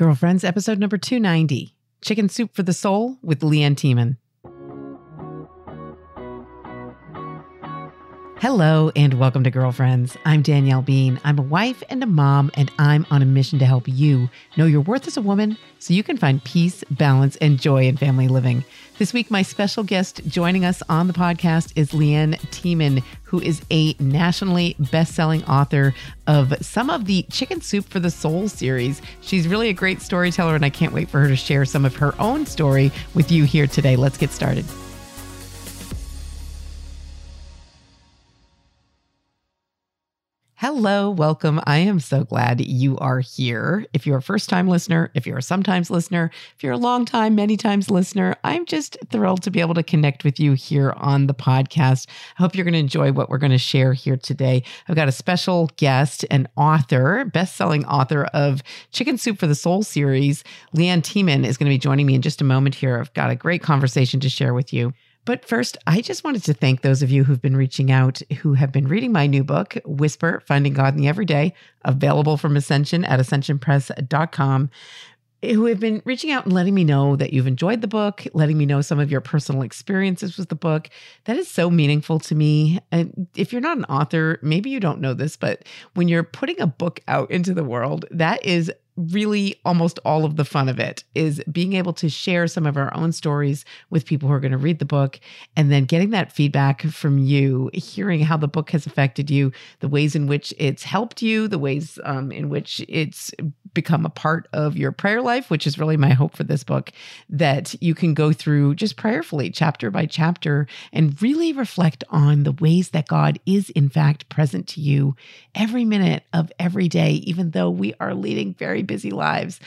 Girlfriends, episode number 290 Chicken Soup for the Soul with LeAnn Thieman. Hello and welcome to Girlfriends. I'm Danielle Bean. I'm a wife and a mom, and I'm on a mission to help you know your worth as a woman so you can find peace, balance, and joy in family living. This week, my special guest joining us on the podcast is LeAnn Thieman, who is a nationally best-selling author of some of the Chicken Soup for the Soul series. She's really a great storyteller, and I can't wait for her to share some of her own story with you here today. Let's get started. Hello, welcome. I am so glad you are here. If you're a first time listener, if you're a sometimes listener, if you're a long time, many times listener, I'm just thrilled to be able to connect with you here on the podcast. I hope you're going to enjoy what we're going to share here today. I've got a special guest, an author, best selling author of Chicken Soup for the Soul series. LeAnn Thieman is going to be joining me in just a moment here. I've got a great conversation to share with you. But first, I just wanted to thank those of you who've been reaching out, who have been reading my new book, Whisper Finding God in the Everyday, available from Ascension at ascensionpress.com, who have been reaching out and letting me know that you've enjoyed the book, letting me know some of your personal experiences with the book. That is so meaningful to me. And if you're not an author, maybe you don't know this, but when you're putting a book out into the world, that is really almost all of the fun of it is being able to share some of our own stories with people who are going to read the book and then getting that feedback from you hearing how the book has affected you the ways in which it's helped you the ways um, in which it's become a part of your prayer life which is really my hope for this book that you can go through just prayerfully chapter by chapter and really reflect on the ways that god is in fact present to you every minute of every day even though we are leading very busy lives.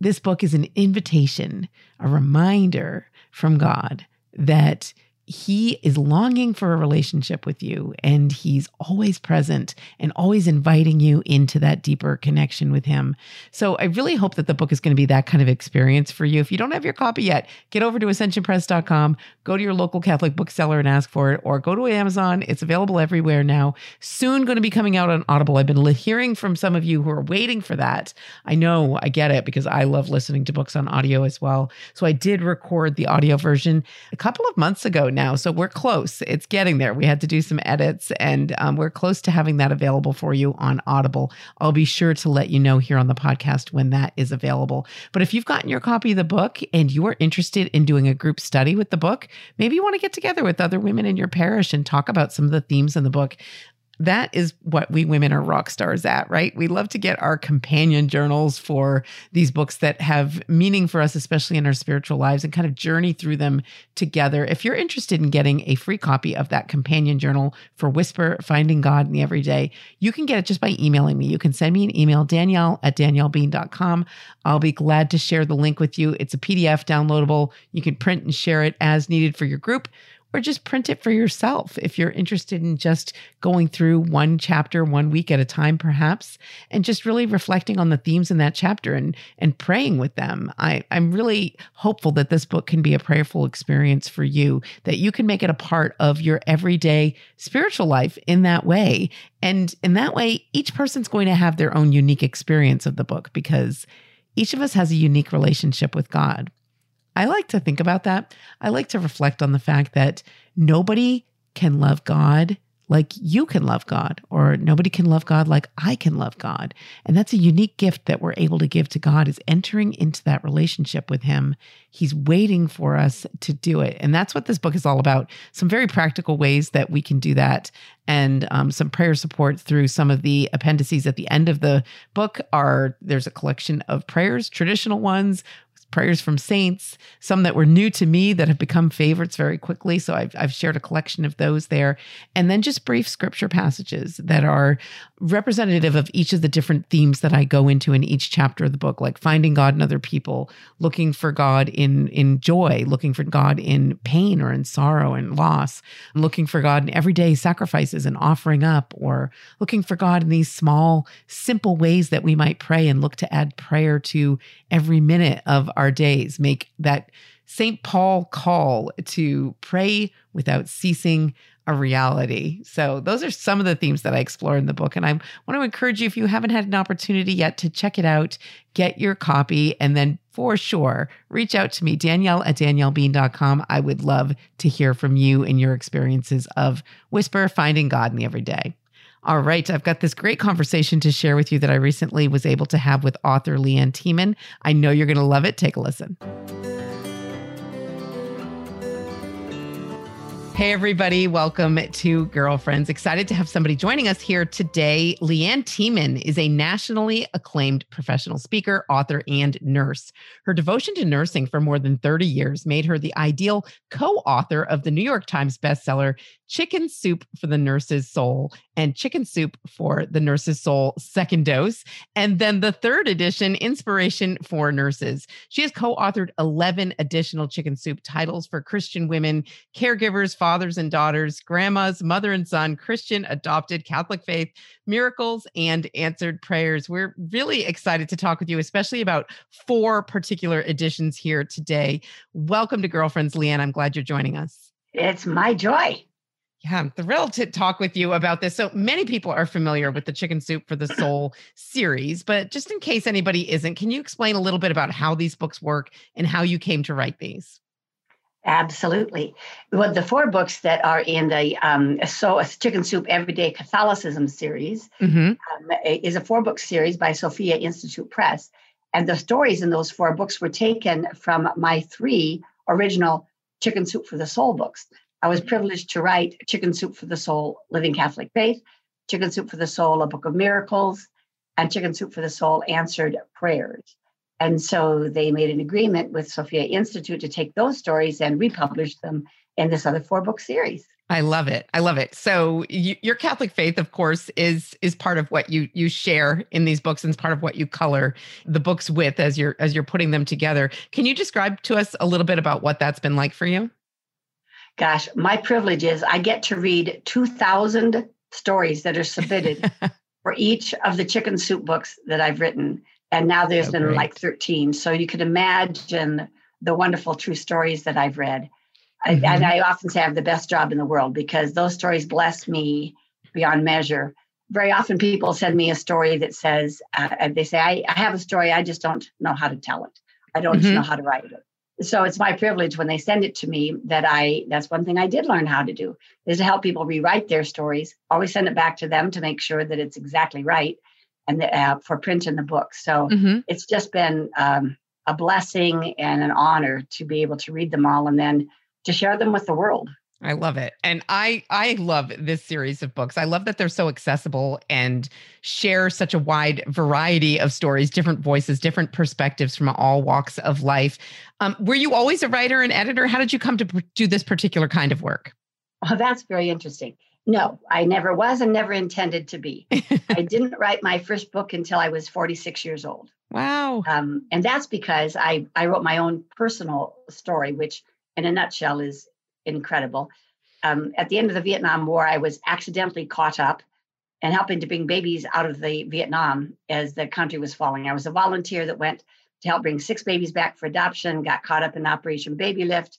This book is an invitation, a reminder from God that he is longing for a relationship with you and he's always present and always inviting you into that deeper connection with him. So I really hope that the book is going to be that kind of experience for you. If you don't have your copy yet, get over to ascensionpress.com, go to your local Catholic bookseller and ask for it or go to Amazon. It's available everywhere now. Soon going to be coming out on Audible. I've been hearing from some of you who are waiting for that. I know, I get it because I love listening to books on audio as well. So I did record the audio version a couple of months ago now. So we're close. It's getting there. We had to do some edits and um, we're close to having that available for you on Audible. I'll be sure to let you know here on the podcast when that is available. But if you've gotten your copy of the book and you're interested in doing a group study with the book, maybe you want to get together with other women in your parish and talk about some of the themes in the book that is what we women are rock stars at, right? We love to get our companion journals for these books that have meaning for us, especially in our spiritual lives, and kind of journey through them together. If you're interested in getting a free copy of that companion journal for Whisper Finding God in the Everyday, you can get it just by emailing me. You can send me an email, danielle at daniellebean.com. I'll be glad to share the link with you. It's a PDF downloadable. You can print and share it as needed for your group or just print it for yourself if you're interested in just going through one chapter one week at a time perhaps and just really reflecting on the themes in that chapter and and praying with them. I, i'm really hopeful that this book can be a prayerful experience for you that you can make it a part of your everyday spiritual life in that way. And in that way each person's going to have their own unique experience of the book because each of us has a unique relationship with god I like to think about that. I like to reflect on the fact that nobody can love God like you can love God, or nobody can love God like I can love God. And that's a unique gift that we're able to give to God is entering into that relationship with Him. He's waiting for us to do it. And that's what this book is all about. Some very practical ways that we can do that. And um, some prayer support through some of the appendices at the end of the book are there's a collection of prayers, traditional ones, prayers from saints, some that were new to me that have become favorites very quickly. So I've, I've shared a collection of those there. And then just brief scripture passages that are representative of each of the different themes that I go into in each chapter of the book, like finding God in other people, looking for God in, in joy, looking for God in pain or in sorrow and loss, looking for God in everyday sacrifices and offering up, or looking for God in these small, simple ways that we might pray and look to add prayer to every minute of our days. Make that St. Paul call to pray without ceasing a reality. So, those are some of the themes that I explore in the book. And I want to encourage you, if you haven't had an opportunity yet, to check it out, get your copy, and then for sure, reach out to me, Danielle at daniellebean.com. I would love to hear from you and your experiences of Whisper, finding God in the everyday. All right, I've got this great conversation to share with you that I recently was able to have with author LeAnn Thieman. I know you're going to love it. Take a listen. Hey, everybody. Welcome to Girlfriends. Excited to have somebody joining us here today. LeAnn Thieman is a nationally acclaimed professional speaker, author, and nurse. Her devotion to nursing for more than 30 years made her the ideal co author of the New York Times bestseller, Chicken Soup for the Nurse's Soul and Chicken Soup for the Nurse's Soul Second Dose. And then the third edition, Inspiration for Nurses. She has co authored 11 additional Chicken Soup titles for Christian women, caregivers, fathers and daughters, grandmas, mother and son, Christian, adopted, Catholic faith, miracles, and answered prayers. We're really excited to talk with you, especially about four particular editions here today. Welcome to Girlfriends, LeAnn. I'm glad you're joining us. It's my joy. Yeah, I'm thrilled to talk with you about this. So many people are familiar with the Chicken Soup for the Soul series, but just in case anybody isn't, can you explain a little bit about how these books work and how you came to write these? Absolutely. Well, the four books that are in the um, so Chicken Soup Everyday Catholicism series mm-hmm. um, is a four book series by Sophia Institute Press, and the stories in those four books were taken from my three original Chicken Soup for the Soul books. I was privileged to write Chicken Soup for the Soul, Living Catholic Faith, Chicken Soup for the Soul, A Book of Miracles, and Chicken Soup for the Soul, Answered Prayers. And so they made an agreement with Sophia Institute to take those stories and republish them in this other four book series. I love it. I love it. So you, your Catholic faith, of course, is is part of what you you share in these books, and it's part of what you color the books with as you're as you're putting them together. Can you describe to us a little bit about what that's been like for you? Gosh, my privilege is I get to read 2,000 stories that are submitted for each of the chicken soup books that I've written. And now there's oh, been great. like 13. So you can imagine the wonderful true stories that I've read. Mm-hmm. I, and I often say I have the best job in the world because those stories bless me beyond measure. Very often people send me a story that says, uh, they say, I, I, have a story, I just don't know how to tell it. I don't mm-hmm. know how to write it so it's my privilege when they send it to me that i that's one thing i did learn how to do is to help people rewrite their stories always send it back to them to make sure that it's exactly right and the, uh, for print in the book so mm-hmm. it's just been um, a blessing and an honor to be able to read them all and then to share them with the world I love it. And I I love this series of books. I love that they're so accessible and share such a wide variety of stories, different voices, different perspectives from all walks of life. Um, were you always a writer and editor? How did you come to do this particular kind of work? Oh, that's very interesting. No, I never was and never intended to be. I didn't write my first book until I was 46 years old. Wow. Um, and that's because I, I wrote my own personal story, which in a nutshell is incredible. Um, at the end of the Vietnam War, I was accidentally caught up and helping to bring babies out of the Vietnam as the country was falling. I was a volunteer that went to help bring six babies back for adoption, got caught up in Operation Baby Lift,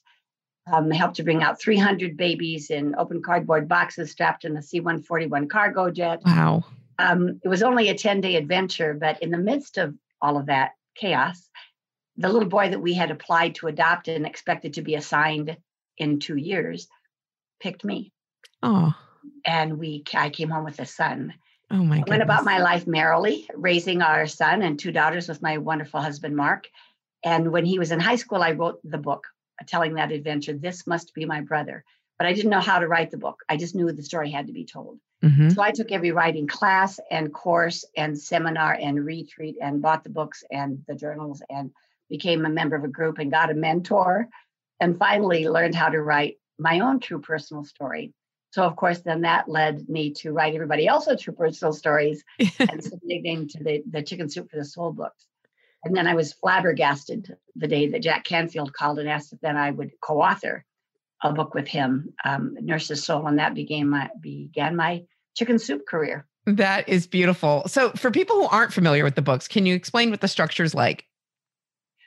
um, helped to bring out 300 babies in open cardboard boxes strapped in a C 141 cargo jet. Wow. Um, it was only a 10 day adventure, but in the midst of all of that chaos, the little boy that we had applied to adopt and expected to be assigned in two years picked me. Oh. And we I came home with a son. Oh my I went about my life merrily, raising our son and two daughters with my wonderful husband Mark. And when he was in high school, I wrote the book telling that adventure. This must be my brother. But I didn't know how to write the book. I just knew the story had to be told. Mm-hmm. So I took every writing class and course and seminar and retreat and bought the books and the journals and became a member of a group and got a mentor and finally learned how to write my own true personal story. So, of course, then that led me to write everybody else's true personal stories and submitting to the, the Chicken Soup for the Soul books. And then I was flabbergasted the day that Jack Canfield called and asked if then I would co-author a book with him, um, Nurse's Soul, and that began my began my chicken soup career. That is beautiful. So, for people who aren't familiar with the books, can you explain what the structure is like?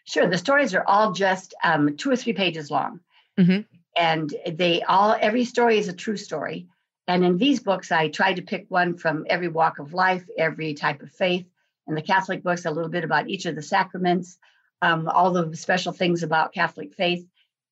Sure. The stories are all just um, two or three pages long. Mm-hmm. and they all every story is a true story. And in these books, I tried to pick one from every walk of life, every type of faith. In the Catholic books, a little bit about each of the sacraments, um, all the special things about Catholic faith.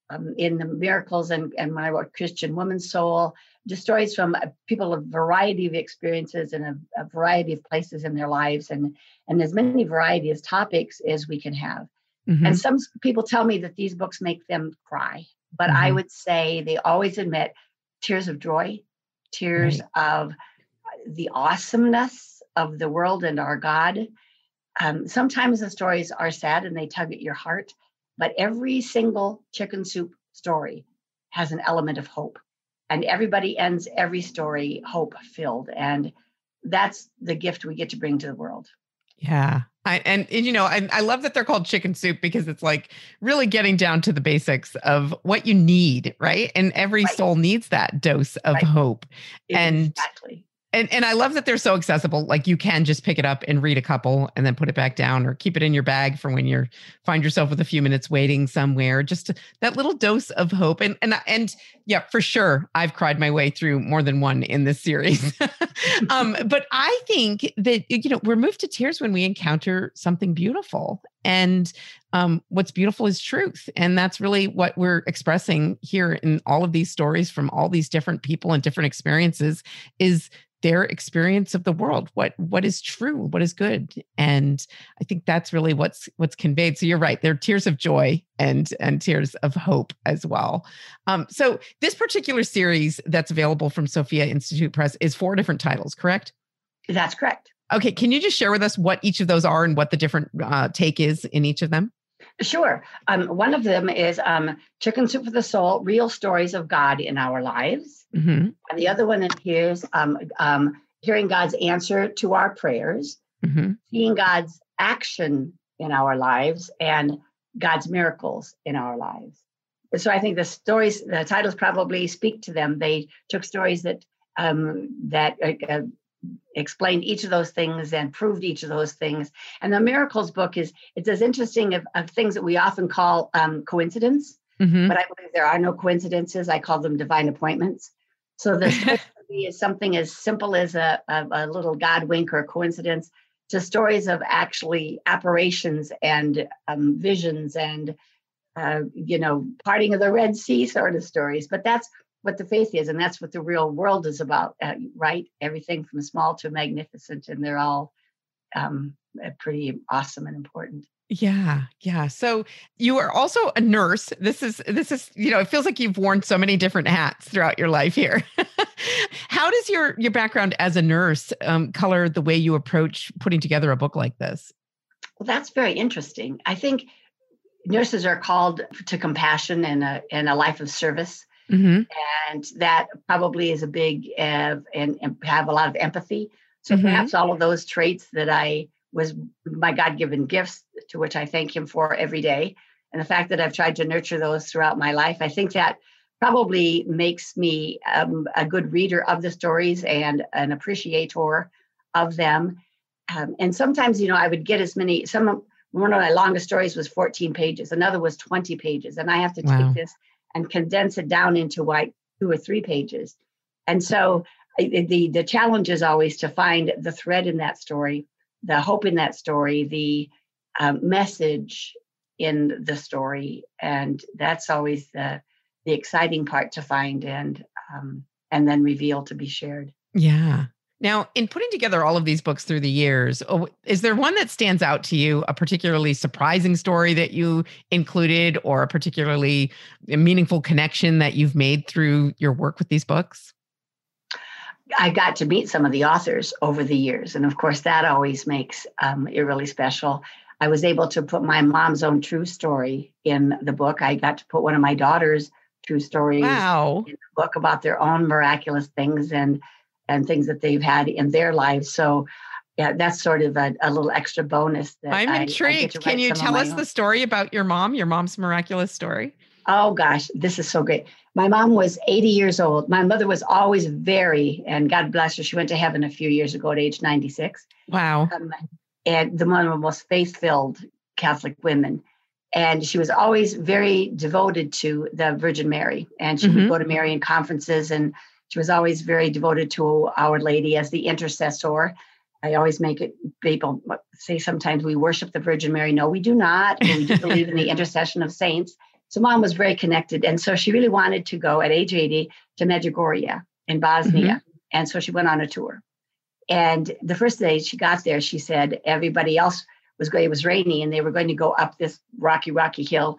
Um, in the miracles and, and I Christian Woman's Soul, just stories from uh, people of variety of experiences and a, a, variety of places in their lives and and as many variety as topics as we can have. Mm-hmm. And some people tell me that these books make them cry, but mm-hmm. I would say they always admit tears of joy, tears right. of uh, the awesomeness of the world and our God. Um, sometimes the stories are sad and they tug at your heart, but every single chicken soup story has an element of hope. And everybody ends every story hope filled. And that's the gift we get to bring to the world. Yeah. I, and, and, you know, I, I love that they're called chicken soup because it's like really getting down to the basics of what you need, right? And every right. soul needs that dose of right. hope. Exactly. And and and I love that they're so accessible. Like you can just pick it up and read a couple and then put it back down or keep it in your bag for when you find yourself with a few minutes waiting somewhere. Just that little dose of hope. And and and yeah, for sure, I've cried my way through more than one in this series. um, but I think that you know we're moved to tears when we encounter something beautiful. And um, what's beautiful is truth. And that's really what we're expressing here in all of these stories from all these different people and different experiences is their experience of the world. What what is true? What is good? And i think that's really what's what's conveyed. So you're right there are tears of joy and and tears of hope as well. Um, so this particular series that's available from sophia institute press is four different titles correct? That's correct okay can you just share with us what each of those are and what the different uh, take is in each of them Sure. Um, one of them is um, Chicken Soup for the Soul Real Stories of God in Our Lives. Mm-hmm. And the other one is um, um, Hearing God's Answer to Our Prayers, mm-hmm. Seeing God's Action in Our Lives, and God's Miracles in Our Lives. So I think the stories, the titles probably speak to them. They took stories that um, that uh, uh explained each of those things and proved each of those things. And the miracles book is it's as interesting of, of things that we often call um, coincidence, mm-hmm. but I believe there are no coincidences. I call them divine appointments. So the is something as simple as a, a, a little God wink or coincidence to stories of actually apparitions and um, visions and uh, you know parting of the Red Sea sort of stories. But that's what the faith is and that's what the real world is about uh, right? Everything from small to magnificent and they're all um, uh, pretty awesome and important. Yeah yeah. So you are also a nurse. This is this is you know it feels like you've worn so many different hats throughout your life here. How does your your background as a nurse um, color the way you approach putting together a book like this? Well that's very interesting. I think nurses are called to compassion and a, and a life of service Mm-hmm. And that probably is a big uh, and, and, have a lot of empathy. So mm-hmm. perhaps all of those traits that I was my God given gifts to which I thank Him for every day. And the fact that I've tried to nurture those throughout my life, I think that probably makes me um, a good reader of the stories and an appreciator of them. Um, and sometimes, you know, I would get as many, some one of my longest stories was 14 pages, another was 20 pages. And I have to wow. take this and condense it down into like two or three pages. And so the the challenge is always to find the thread in that story, the hope in that story, the um, message in the story, and that's always the the exciting part to find and um, and then reveal to be shared. Yeah, now, in putting together all of these books through the years, oh, is there one that stands out to you, a particularly surprising story that you included, or a particularly meaningful connection that you've made through your work with these books? I got to meet some of the authors over the years. And of course, that always makes um, it really special. I was able to put my mom's own true story in the book. I got to put one of my daughter's true stories wow. in the book about their own miraculous things. And and things that they've had in their lives. So yeah, that's sort of a, a little extra bonus. That I'm intrigued. I, I Can you tell us own. the story about your mom, your mom's miraculous story? Oh gosh, this is so great. My mom was 80 years old. My mother was always very, and God bless her, she went to heaven a few years ago at age 96. Wow. Um, and the one of the most faith filled Catholic women. and she was always very devoted to the Virgin Mary. And she mm-hmm. would go to Marian conferences, and she was always very devoted to Our Lady as the intercessor. I always make it people say sometimes we worship the Virgin Mary. No, we do not. We do believe in the intercession of saints. So mom was very connected. And so she really wanted to go at age 80 to Medjugorje in Bosnia. Mm-hmm. And so she went on a tour. And the first day she got there, she said everybody else was going, it was rainy and they were going to go up this rocky, rocky hill.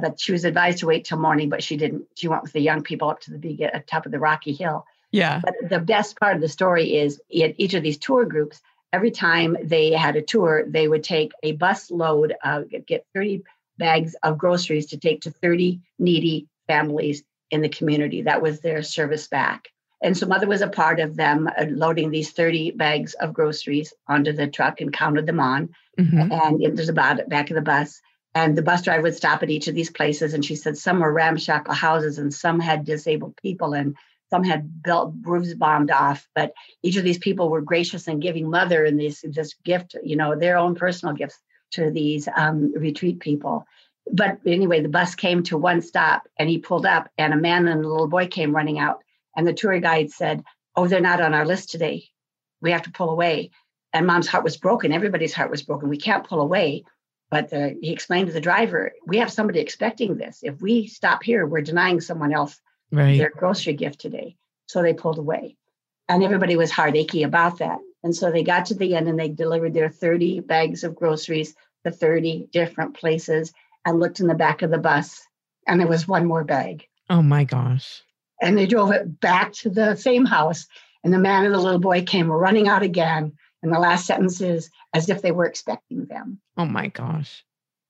But she was advised to wait till morning, but she didn't. She went with the young people up to the big at top of the rocky hill. Yeah. But the best part of the story is in each of these tour groups, every time they had a tour, they would take a bus load, uh, get 30 bags of groceries to take to 30 needy families in the community. That was their service back. And so mother was a part of them uh, loading these 30 bags of groceries onto the truck and counted them on. Mm-hmm. And there's about it back of the bus. And the bus driver would stop at each of these places. And she said some were ramshackle houses and some had disabled people and some had built roofs bombed off. But each of these people were gracious in giving mother and this, this gift, you know, their own personal gifts to these um, retreat people. But anyway, the bus came to one stop and he pulled up, and a man and a little boy came running out. And the tour guide said, Oh, they're not on our list today. We have to pull away. And mom's heart was broken. Everybody's heart was broken. We can't pull away. But the, he explained to the driver, We have somebody expecting this. If we stop here, we're denying someone else right. their grocery gift today. So they pulled away. And everybody was heart achy about that. And so they got to the end and they delivered their 30 bags of groceries to 30 different places and looked in the back of the bus. And there was one more bag. Oh my gosh. And they drove it back to the same house. And the man and the little boy came running out again. And the last sentence is as if they were expecting them. Oh my gosh.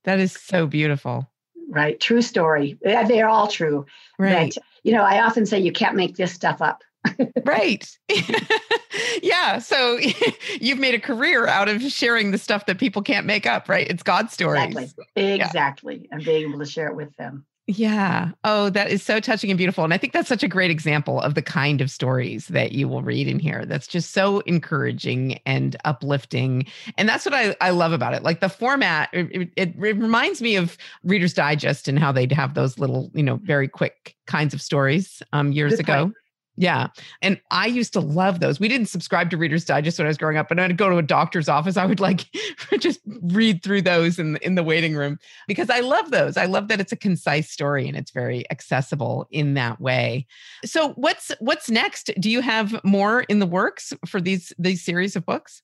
That is so beautiful. Right. True story. They're all true. Right. But, you know, I often say you can't make this stuff up. right. yeah. So you've made a career out of sharing the stuff that people can't make up, right? It's God's stories. Exactly. Exactly. Yeah. And being able to share it with them. Yeah. Oh, that is so touching and beautiful. And I think that's such a great example of the kind of stories that you will read in here. That's just so encouraging and uplifting. And that's what I, I love about it. Like the format, it, it, it reminds me of Reader's Digest and how they'd have those little, you know, very quick kinds of stories um, years Good ago. Point. Yeah. And I used to love those. We didn't subscribe to Reader's Digest when I was growing up, but I'd go to a doctor's office. I would like just read through those in, in the waiting room because I love those. I love that it's a concise story and it's very accessible in that way. So what's what's next? Do you have more in the works for these these series of books?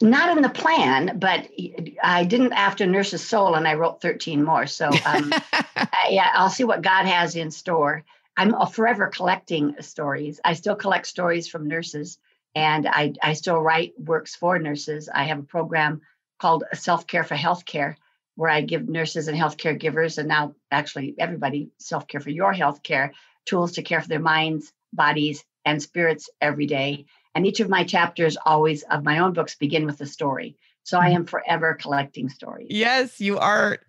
Not in the plan, but I didn't after Nurse's Soul and I wrote 13 more. So um, I, I'll see what God has in store. I'm forever collecting stories. I still collect stories from nurses and I, I still write works for nurses. I have a program called Self Care for Healthcare, where I give nurses and healthcare givers, and now actually everybody, self care for your healthcare, tools to care for their minds, bodies, and spirits every day. And each of my chapters, always of my own books, begin with a story. So I mm-hmm. am forever collecting stories. Yes, you are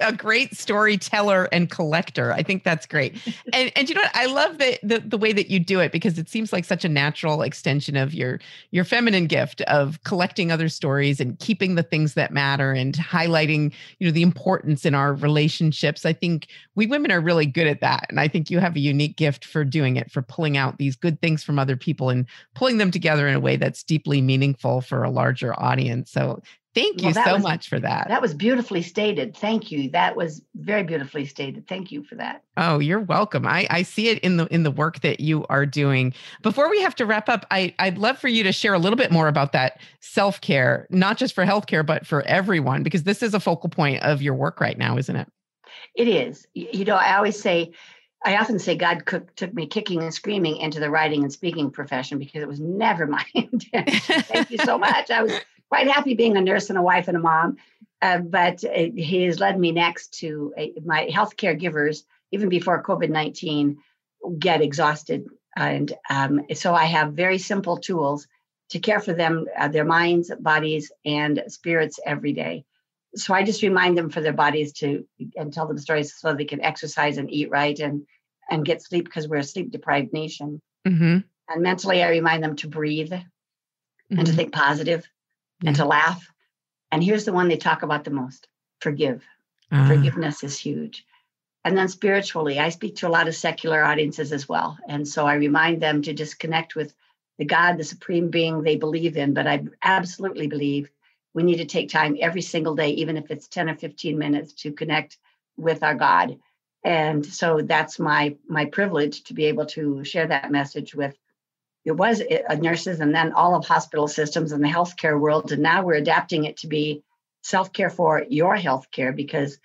a great storyteller and collector. I think that's great. and and you know what? I love the, the the way that you do it because it seems like such a natural extension of your your feminine gift of collecting other stories and keeping the things that matter and highlighting, you know, the importance in our relationships. I think we women are really good at that. And I think you have a unique gift for doing it, for pulling out these good things from other people and pulling them together in a way that's deeply meaningful for a larger audience audience. So thank you well, so was, much for that. That was beautifully stated. Thank you. That was very beautifully stated. Thank you for that. Oh, you're welcome. I, I see it in the in the work that you are doing. Before we have to wrap up, I, I'd love for you to share a little bit more about that self-care, not just for healthcare, but for everyone, because this is a focal point of your work right now, isn't it? It is. You know, I always say I often say God cook, took me kicking and screaming into the writing and speaking profession because it was never my intention. Thank you so much. I was quite happy being a nurse and a wife and a mom. Uh, but uh, he has led me next to uh, my healthcare givers, even before COVID 19, get exhausted. And um, so I have very simple tools to care for them, uh, their minds, bodies, and spirits every day. So I just remind them for their bodies to and tell them stories so they can exercise and eat right and and get sleep because we're a sleep deprived nation. Mm-hmm. And mentally, I remind them to breathe mm-hmm. and to mm-hmm. think positive and to laugh. And here's the one they talk about the most forgive. Uh. Forgiveness is huge. And then spiritually, I speak to a lot of secular audiences as well. And so I remind them to just connect with the God, the supreme being they believe in. But I absolutely believe we need to take time every single day, even if it's 10 or 15 minutes, to connect with our God. And so that's my my privilege to be able to share that message with it was nurses and then all of hospital systems and the healthcare world. And now we're adapting it to be self-care for your healthcare because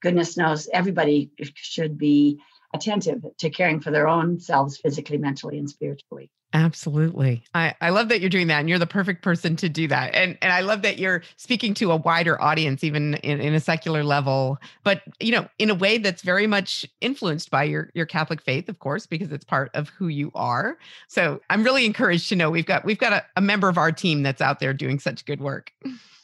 goodness knows everybody should be attentive to caring for their own selves physically, mentally, and spiritually. Absolutely. I, I love that you're doing that and you're the perfect person to do that. And and I love that you're speaking to a wider audience, even in, in a secular level, but you know, in a way that's very much influenced by your your Catholic faith, of course, because it's part of who you are. So I'm really encouraged to know we've got we've got a, a member of our team that's out there doing such good work.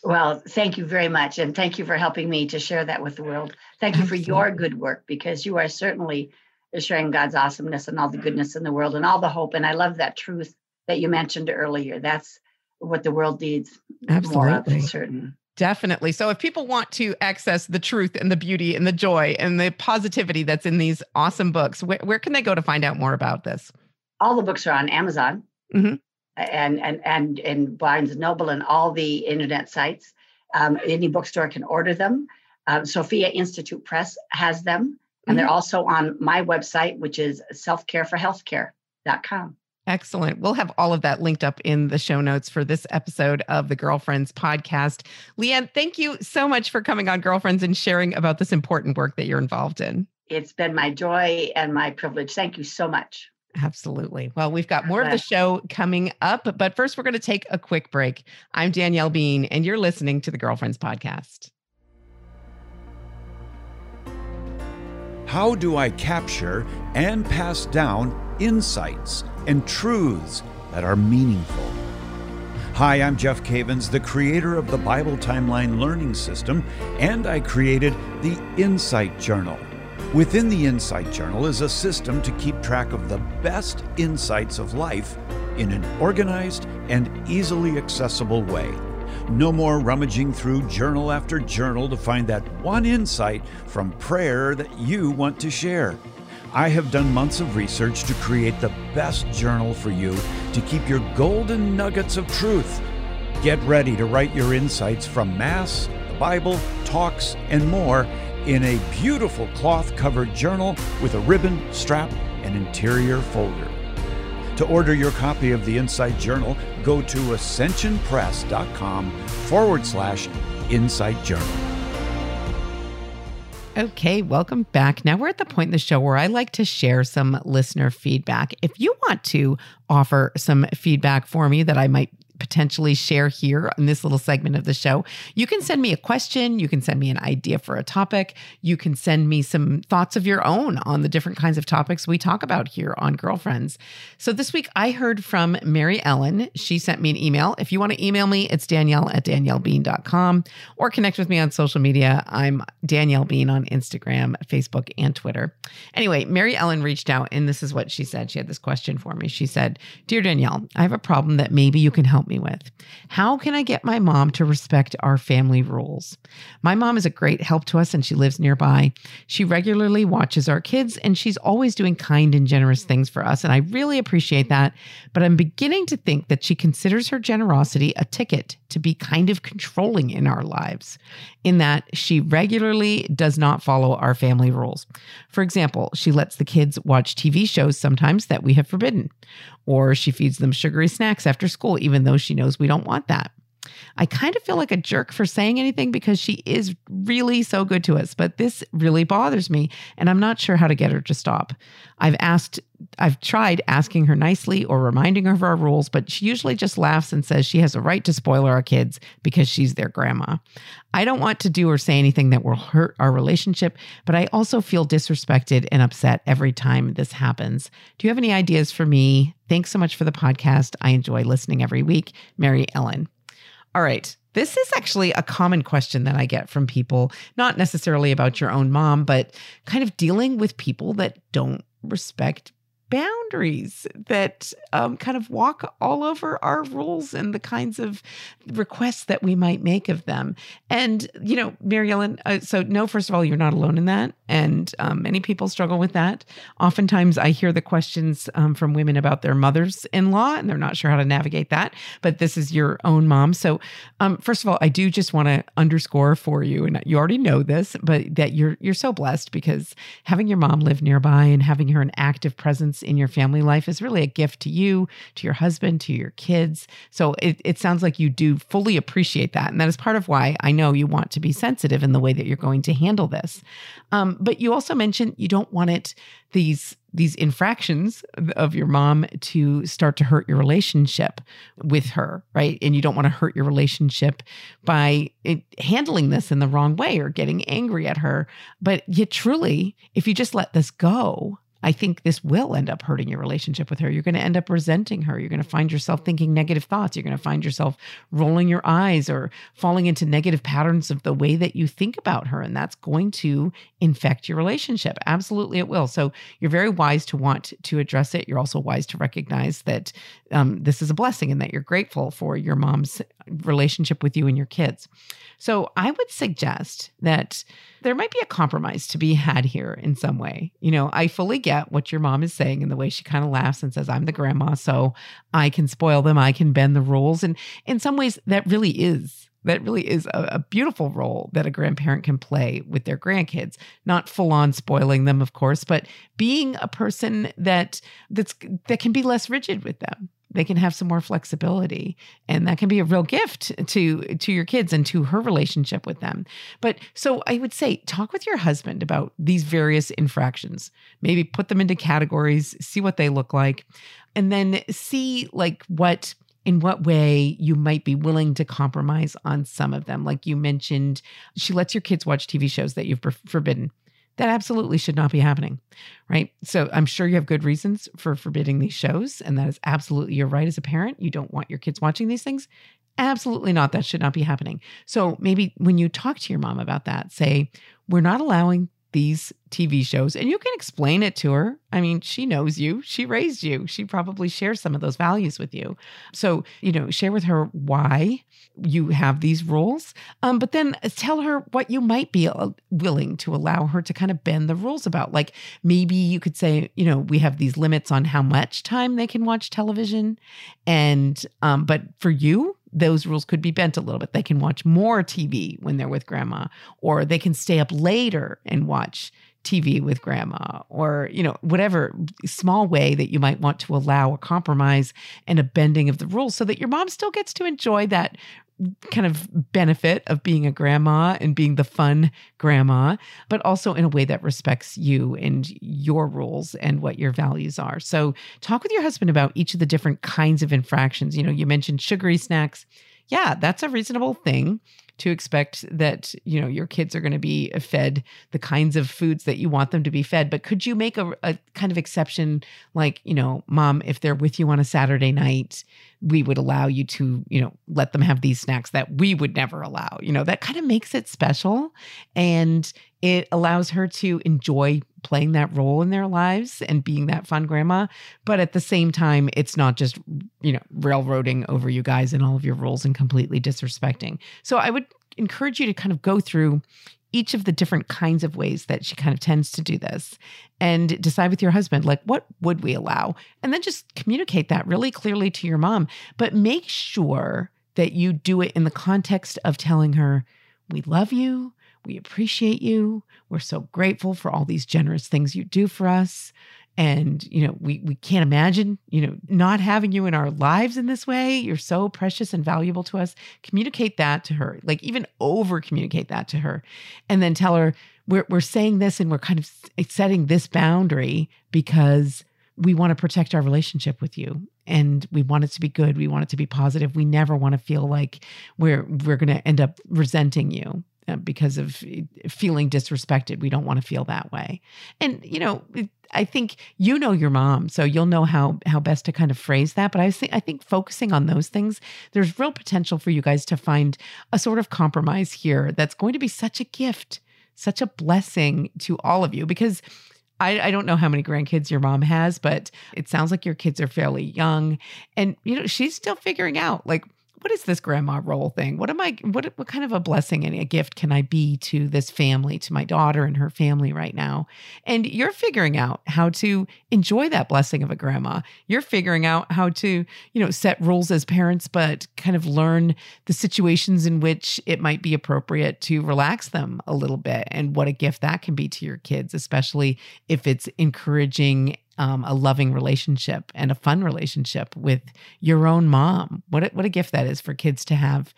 Well, thank you very much. And thank you for helping me to share that with the world. Thank you Absolutely. for your good work because you are certainly sharing God's awesomeness and all the goodness in the world and all the hope. And I love that truth that you mentioned earlier. That's what the world needs Absolutely. more of, certain. Definitely. So if people want to access the truth and the beauty and the joy and the positivity that's in these awesome books, where, where can they go to find out more about this? All the books are on Amazon. Mm-hmm and and and and Barnes and Noble and all the internet sites. Um, any bookstore can order them. Um, Sophia Institute Press has them, and mm-hmm. they're also on my website, which is selfcareforhealthcare.com. Excellent. We'll have all of that linked up in the show notes for this episode of the Girlfriends podcast. LeAnn, thank you so much for coming on Girlfriends and sharing about this important work that you're involved in. It's been my joy and my privilege. Thank you so much. Absolutely. Well, we've got more of the show coming up, but first we're going to take a quick break. I'm Danielle Bean, and you're listening to the Girlfriends Podcast. How do I capture and pass down insights and truths that are meaningful? Hi, I'm Jeff Cavins, the creator of the Bible Timeline Learning System, and I created the Insight Journal Within the Insight Journal is a system to keep track of the best insights of life in an organized and easily accessible way. No more rummaging through journal after journal to find that one insight from prayer that you want to share. I have done months of research to create the best journal for you to keep your golden nuggets of truth. Get ready to write your insights from Mass, the Bible, talks, and more in a beautiful cloth covered journal with a ribbon, strap, and interior folder. To order your copy of the Insight Journal, go to ascensionpress.com forward slash Insight Journal. Okay, welcome back. Now we're at the point in the show where I like to share some listener feedback. If you want to offer some feedback for me that I might potentially share here in this little segment of the show, you can send me a question. You can send me an idea for a topic. You can send me some thoughts of your own on the different kinds of topics we talk about here on Girlfriends. So this week I heard from Mary Ellen. She sent me an email. If you want to email me, it's danielle at daniellebean.com or connect with me on social media. I'm Danielle Bean on Instagram, Facebook, and Twitter. Anyway, Mary Ellen reached out and this is what she said. She had this question for me. She said, Dear Danielle, I have a problem that maybe you can help me me with. How can I get my mom to respect our family rules? My mom is a great help to us and she lives nearby. She regularly watches our kids and she's always doing kind and generous things for us. And I really appreciate that. But I'm beginning to think that she considers her generosity a ticket to be kind of controlling in our lives, in that she regularly does not follow our family rules. For example, she lets the kids watch TV shows sometimes that we have forbidden, or she feeds them sugary snacks after school, even though she knows we don't want that. I kind of feel like a jerk for saying anything because she is really so good to us, but this really bothers me and I'm not sure how to get her to stop. I've asked I've tried asking her nicely or reminding her of our rules, but she usually just laughs and says she has a right to spoil our kids because she's their grandma. I don't want to do or say anything that will hurt our relationship, but I also feel disrespected and upset every time this happens. Do you have any ideas for me? Thanks so much for the podcast. I enjoy listening every week. Mary Ellen. All right. This is actually a common question that I get from people, not necessarily about your own mom, but kind of dealing with people that don't respect boundaries that um, kind of walk all over our rules and the kinds of requests that we might make of them. And, you know, Mary Ellen, uh, so no, first of all, you're not alone in that. And um, many people struggle with that. Oftentimes I hear the questions um, from women about their mothers in law and they're not sure how to navigate that. But this is your own mom. So, um, first of all, I do just want to underscore for you, and you already know this, but that you're you're so blessed because having your mom live nearby and having her an active presence in your family life is really a gift to you, to your husband, to your kids. So it, it sounds like you do fully appreciate that. And that is part of why I know you want to be sensitive in the way that you're going to handle this. Um, but you also mentioned you don't want it, these these infractions of your mom to start to hurt your relationship with her, right? And you don't want to hurt your relationship by it, handling this in the wrong way or getting angry at her. But yet, truly, if you just let this go, I think this will end up hurting your relationship with her. You're going to end up resenting her. You're going to find yourself thinking negative thoughts. You're going to find yourself rolling your eyes or falling into negative patterns of the way that you think about her. And that's going to infect your relationship. Absolutely, it will. So you're very wise to want to address it. You're also wise to recognize that um, this is a blessing and that you're grateful for your mom's relationship with you and your kids. So I would suggest that there might be a compromise to be had here in some way. You know, I fully get what your mom is saying and the way she kind of laughs and says, I'm the grandma, so I can spoil them, I can bend the rules. And in some ways, that really is. That really is a, a beautiful role that a grandparent can play with their grandkids. Not full on spoiling them, of course, but being a person that that's that can be less rigid with them they can have some more flexibility. And that can be a real gift to to your kids and to her relationship with them. But so i would say talk with your husband about these various infractions. Maybe put them into categories see what they look like and then see like what in what way you might be willing to compromise on some of them. Like you mentioned she lets your kids watch tv shows that you've forbidden that absolutely should not be happening, right? So I'm sure you have good reasons for forbidding these shows, and that is absolutely your right as a parent. You don't want your kids watching these things. Absolutely not. That should not be happening. So maybe when you talk to your mom about that, say, we're not allowing these TV shows and you can explain it to her. I mean, she knows you, she raised you, she probably shares some of those values with you. So, you know, share with her why you have these rules, um, but then tell her what you might be uh, willing to allow her to kind of bend the rules about. Like maybe you could say, you know, we have these limits on how much time they can watch television. And, um, but for you, those rules could be bent a little bit. They can watch more TV when they're with grandma, or they can stay up later and watch TV with grandma, or, you know, whatever small way that you might want to allow a compromise and a bending of the rules so that your mom still gets to enjoy that kind of benefit of being a grandma and being the fun grandma, but also in a way that respects you and your rules and what your values are. So, talk with your husband about each of the different kinds of infractions. You know, you mentioned sugary snacks. Yeah, that's a reasonable thing to expect that you know your kids are going to be fed the kinds of foods that you want them to be fed. But could you make a, a kind of exception like you know mom if they're with you on a saturday night we would allow you to you know let them have these snacks that we would never allow. You know that kind of makes it special and it allows her to enjoy playing that role in their lives and being that fun grandma. But at the same time, it's not just, you know, railroading over you guys and all of your rules and completely disrespecting. So I would encourage you to kind of go through each of the different kinds of ways that she kind of tends to do this and decide with your husband like what would we allow and then just communicate that really clearly to your mom but make sure that you do it in the context of telling her we love you we appreciate you. We're so grateful for all these generous things you do for us. And, you know, we, we can't imagine, you know, not having you in our lives in this way. You're so precious and valuable to us. Communicate that to her, like even over communicate that to her. And then tell her, we're, we're saying this and we're kind of setting this boundary because we want to protect our relationship with you and we want it to be good we want it to be positive we never want to feel like we're we're going to end up resenting you because of eh, feeling disrespected. We don't want to feel that way. And you know, I think you know your mom, so you'll know how how best to kind of phrase that. But I think I think focusing on those things, there's real potential for you guys to find a sort of compromise here that's going to be such a gift, such a blessing to all of you because I, I don't know how many grandkids your mom has, but it sounds like your kids are fairly young. And, you know, she's still figuring out like, what is this grandma role thing? What am I what what kind of a blessing and a gift can I be to this family, to my daughter and her family right now? And you're figuring out how to enjoy that blessing of a grandma. You're figuring out how to, you know, set rules as parents but kind of learn the situations in which it might be appropriate to relax them a little bit and what a gift that can be to your kids, especially if it's encouraging um, a loving relationship and a fun relationship with your own mom. What a, what a gift that is for kids to have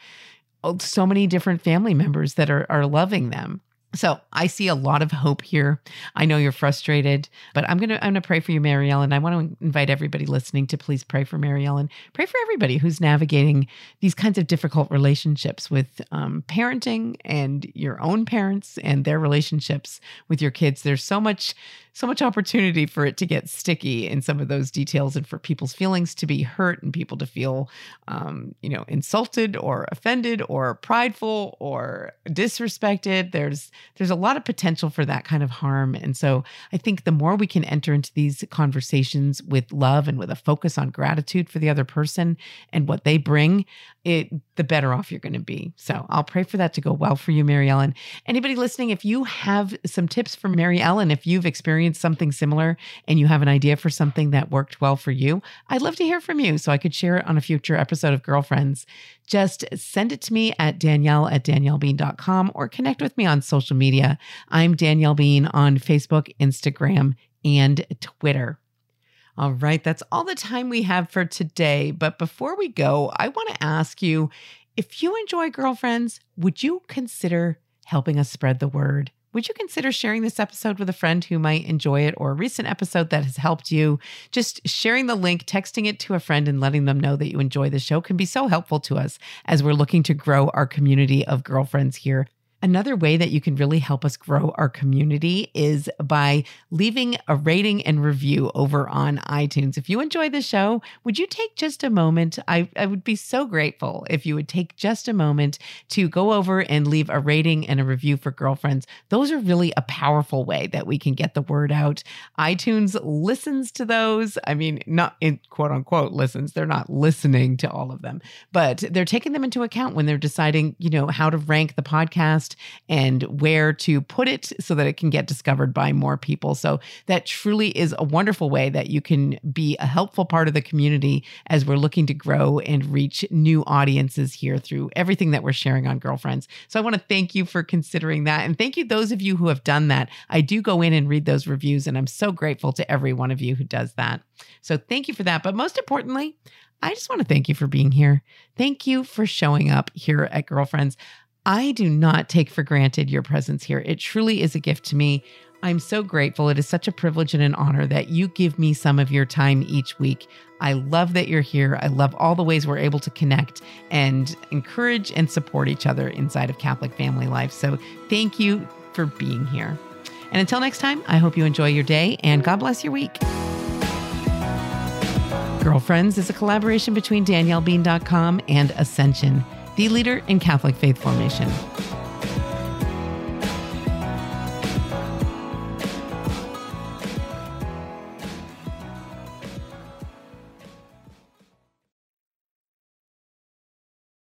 oh, so many different family members that are are loving them. So I see a lot of hope here. I know you're frustrated, but I'm gonna I'm gonna pray for you, Mary Ellen. I want to invite everybody listening to please pray for Mary Ellen. Pray for everybody who's navigating these kinds of difficult relationships with um, parenting and your own parents and their relationships with your kids. There's so much so much opportunity for it to get sticky in some of those details and for people's feelings to be hurt and people to feel um, you know insulted or offended or prideful or disrespected there's there's a lot of potential for that kind of harm. And so i think the more we can enter into these conversations with love and with a focus on gratitude for the other person and what they bring it the better off you're going to be. So i'll pray for that to go well for you mary ellen. Anybody listening if you have some tips for mary ellen if you've experienced something similar and you have an idea for something that worked well for you, I'd love to hear from you. So I could share it on a future episode of Girlfriends. Just send it to me at danielle at daniellebean.com or connect with me on social media. I'm Danielle Bean on Facebook, Instagram, and Twitter. All right, that's all the time we have for today. But before we go, I want to ask you if you enjoy girlfriends, would you consider helping us spread the word? would you consider sharing this episode with a friend who might enjoy it or a recent episode that has helped you? Just sharing the link, texting it to a friend, and letting them know that you enjoy the show can be so helpful to us as we're looking to grow our community of girlfriends here Another way that you can really help us grow our community is by leaving a rating and review over on iTunes. If you enjoy the show, would you take just a moment? I, I would be so grateful if you would take just a moment to go over and leave a rating and a review for girlfriends. Those are really a powerful way that we can get the word out. iTunes listens to those. I mean, not in quote unquote listens, they're not listening to all of them, but they're taking them into account when they're deciding, you know, how to rank the podcast and where to put it so that it can get discovered by more people. So that truly is a wonderful way that you can be a helpful part of the community as we're looking to grow and reach new audiences here through everything that we're sharing on Girlfriends. So I want to thank you for considering that. And thank you, those of you who have done that. I do go in and read those reviews, and I'm so grateful to every one of you who does that. So thank you for that. But most importantly, I just want to thank you for being here. Thank you for showing up here at Girlfriends. I do not take for granted your presence here. It truly is a gift to me. I'm so grateful. It is such a privilege and an honor that you give me some of your time each week. I love that you're here. I love all the ways we're able to connect and encourage and support each other inside of Catholic family life. So thank you for being here. And until next time, I hope you enjoy your day and God bless your week. Girlfriends is a collaboration between DanielleBean.com and Ascension the leader in Catholic faith formation.